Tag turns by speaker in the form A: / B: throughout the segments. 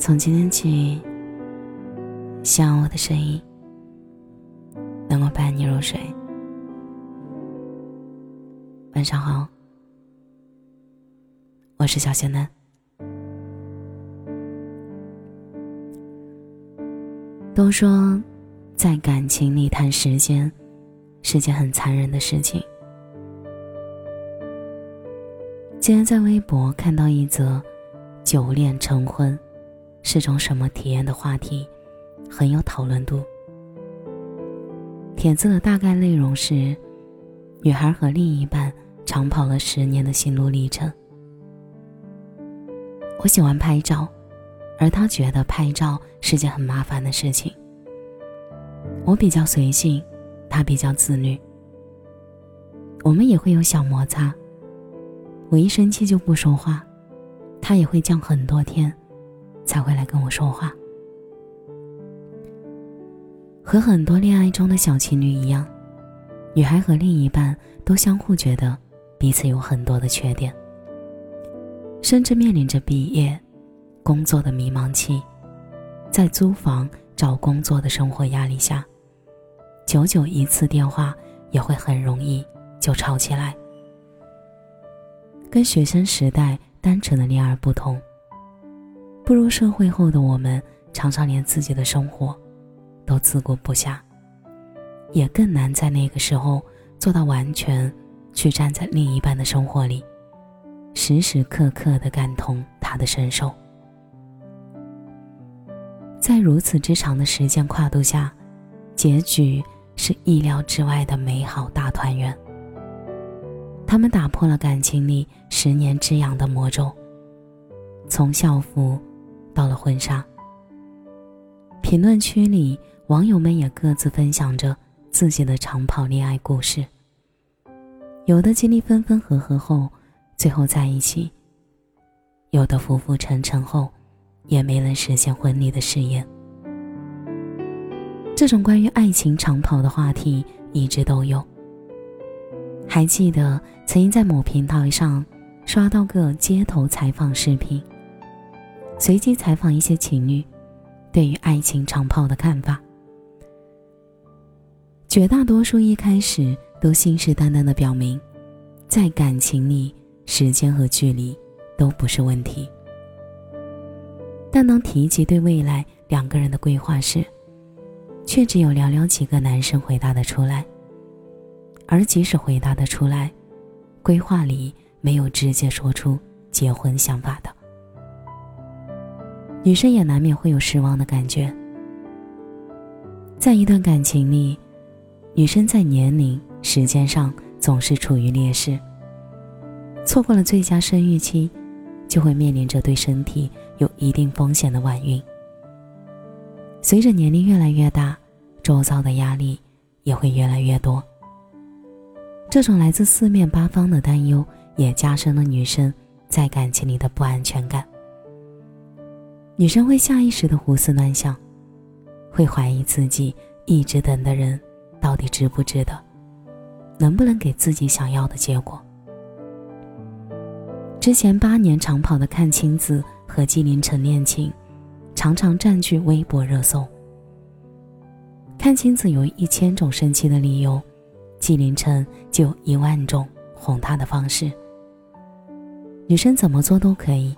A: 从今天起，希望我的声音能够伴你入睡。晚上好，我是小仙男。都说，在感情里谈时间，是件很残忍的事情。今天在微博看到一则“久恋成婚”是种什么体验的话题，很有讨论度。帖子的大概内容是：女孩和另一半长跑了十年的心路历程。我喜欢拍照，而他觉得拍照是件很麻烦的事情。我比较随性，他比较自律。我们也会有小摩擦。我一生气就不说话，他也会犟很多天，才会来跟我说话。和很多恋爱中的小情侣一样，女孩和另一半都相互觉得彼此有很多的缺点，甚至面临着毕业、工作的迷茫期，在租房找工作的生活压力下，久久一次电话也会很容易就吵起来。跟学生时代单纯的恋爱不同，步入社会后的我们，常常连自己的生活都自顾不暇，也更难在那个时候做到完全去站在另一半的生活里，时时刻刻的感同他的身受。在如此之长的时间跨度下，结局是意料之外的美好大团圆。他们打破了感情里十年之痒的魔咒，从校服到了婚纱。评论区里，网友们也各自分享着自己的长跑恋爱故事。有的经历分分合合后，最后在一起；有的浮浮沉沉后，也没能实现婚礼的誓言。这种关于爱情长跑的话题一直都有。还记得曾经在某平台上刷到个街头采访视频，随机采访一些情侣对于爱情长跑的看法。绝大多数一开始都信誓旦旦的表明，在感情里时间和距离都不是问题。但当提及对未来两个人的规划时，却只有寥寥几个男生回答得出来。而即使回答得出来，规划里没有直接说出结婚想法的，女生也难免会有失望的感觉。在一段感情里，女生在年龄、时间上总是处于劣势，错过了最佳生育期，就会面临着对身体有一定风险的晚孕。随着年龄越来越大，周遭的压力也会越来越多。这种来自四面八方的担忧，也加深了女生在感情里的不安全感。女生会下意识的胡思乱想，会怀疑自己一直等的人到底值不值得，能不能给自己想要的结果。之前八年长跑的阚清子和纪凌尘恋情，常常占据微博热搜。阚清子有一千种生气的理由。纪凌尘就一万种哄她的方式。女生怎么做都可以，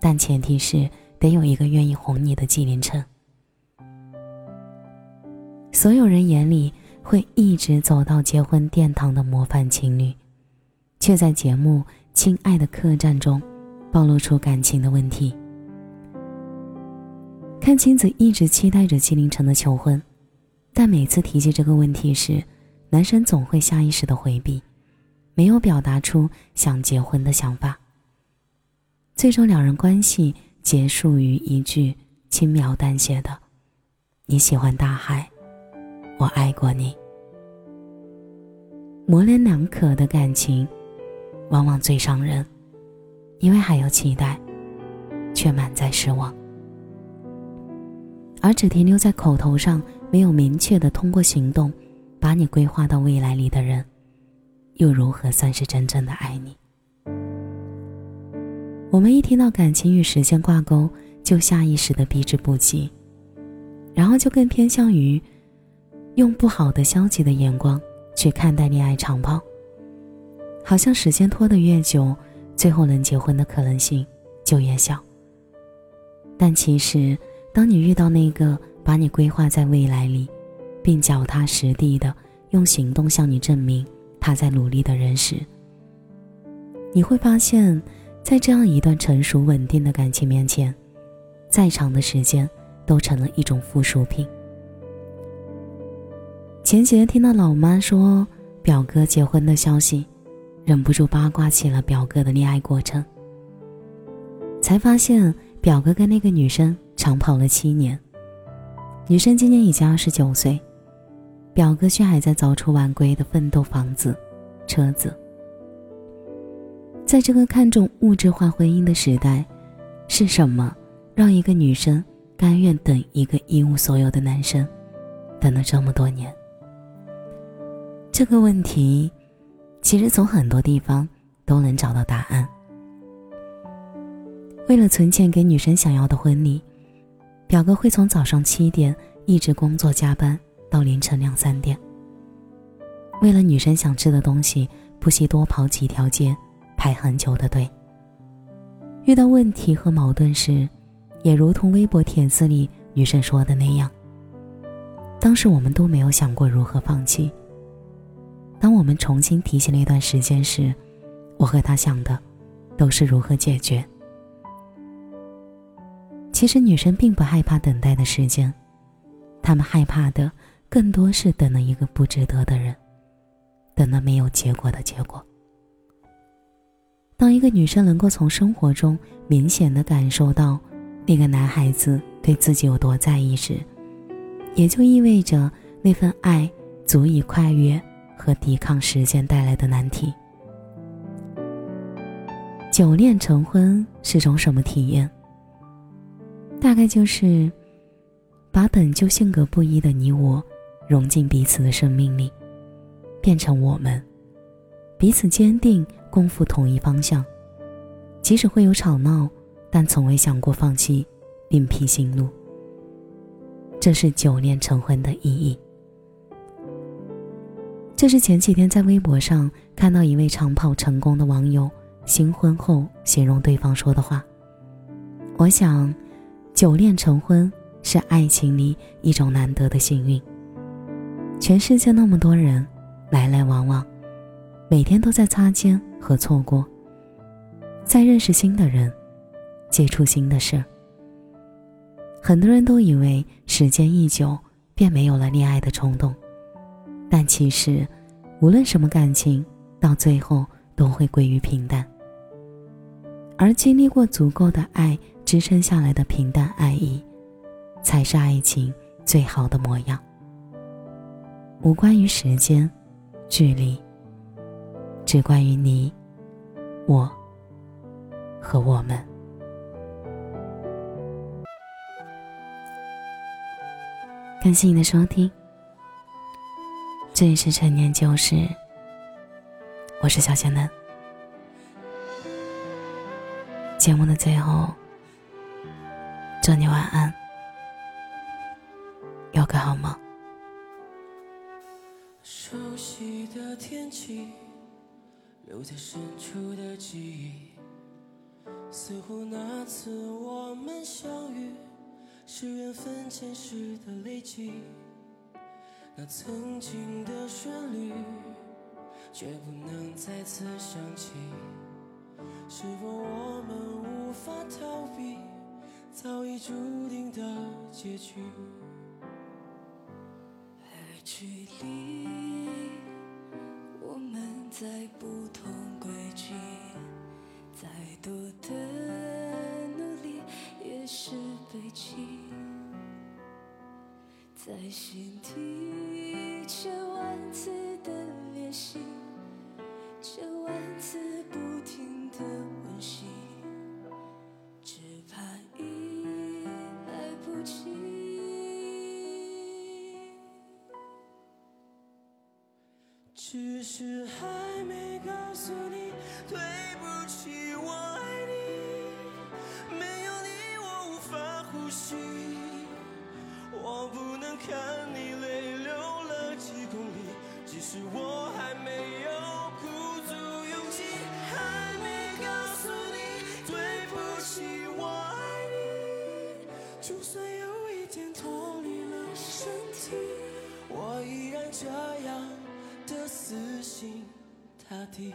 A: 但前提是得有一个愿意哄你的纪凌尘。所有人眼里会一直走到结婚殿堂的模范情侣，却在节目《亲爱的客栈》中暴露出感情的问题。看青子一直期待着纪凌尘的求婚，但每次提及这个问题时，男生总会下意识的回避，没有表达出想结婚的想法。最终，两人关系结束于一句轻描淡写的：“你喜欢大海，我爱过你。”模棱两可的感情，往往最伤人，因为还有期待，却满载失望。而只停留在口头上，没有明确的通过行动。把你规划到未来里的人，又如何算是真正的爱你？我们一听到感情与时间挂钩，就下意识的避之不及，然后就更偏向于用不好的消极的眼光去看待恋爱长跑，好像时间拖得越久，最后能结婚的可能性就越小。但其实，当你遇到那个把你规划在未来里，并脚踏实地的用行动向你证明他在努力的人时，你会发现，在这样一段成熟稳定的感情面前，再长的时间都成了一种附属品。前几天听到老妈说表哥结婚的消息，忍不住八卦起了表哥的恋爱过程。才发现表哥跟那个女生长跑了七年，女生今年已经二十九岁，表哥却还在早出晚归的奋斗房子、车子。在这个看重物质化婚姻的时代，是什么让一个女生甘愿等一个一无所有的男生，等了这么多年？这个问题，其实从很多地方都能找到答案。为了存钱给女生想要的婚礼，表哥会从早上七点一直工作加班到凌晨两三点。为了女生想吃的东西，不惜多跑几条街。排很久的队。遇到问题和矛盾时，也如同微博帖子里女生说的那样，当时我们都没有想过如何放弃。当我们重新提起那段时间时，我和他想的，都是如何解决。其实女生并不害怕等待的时间，她们害怕的更多是等了一个不值得的人，等了没有结果的结果。当一个女生能够从生活中明显的感受到那个男孩子对自己有多在意时，也就意味着那份爱足以跨越和抵抗时间带来的难题。久恋成婚是种什么体验？大概就是把本就性格不一的你我融进彼此的生命里，变成我们，彼此坚定。共赴同一方向，即使会有吵闹，但从未想过放弃，另辟新路。这是久恋成婚的意义。这是前几天在微博上看到一位长跑成功的网友新婚后形容对方说的话。我想，久恋成婚是爱情里一种难得的幸运。全世界那么多人，来来往往，每天都在擦肩。和错过，再认识新的人，接触新的事。很多人都以为时间一久便没有了恋爱的冲动，但其实，无论什么感情，到最后都会归于平淡。而经历过足够的爱支撑下来的平淡爱意，才是爱情最好的模样。无关于时间、距离。只关于你、我和我们。感谢你的收听，这里是陈年旧事，我是小仙嫩。节目的最后，祝你晚安，有个好梦。熟悉的天气。留在深处的记忆，似乎那次我们相遇是缘分前世的累积。那曾经的旋律，却不能再次响起。是否我们无法逃避早已注定的结局？而距离。在不同轨迹，再多的努力也是悲情。在心底千万次的练习，千万次不停的温习，只怕已来不及。只是还
B: 地。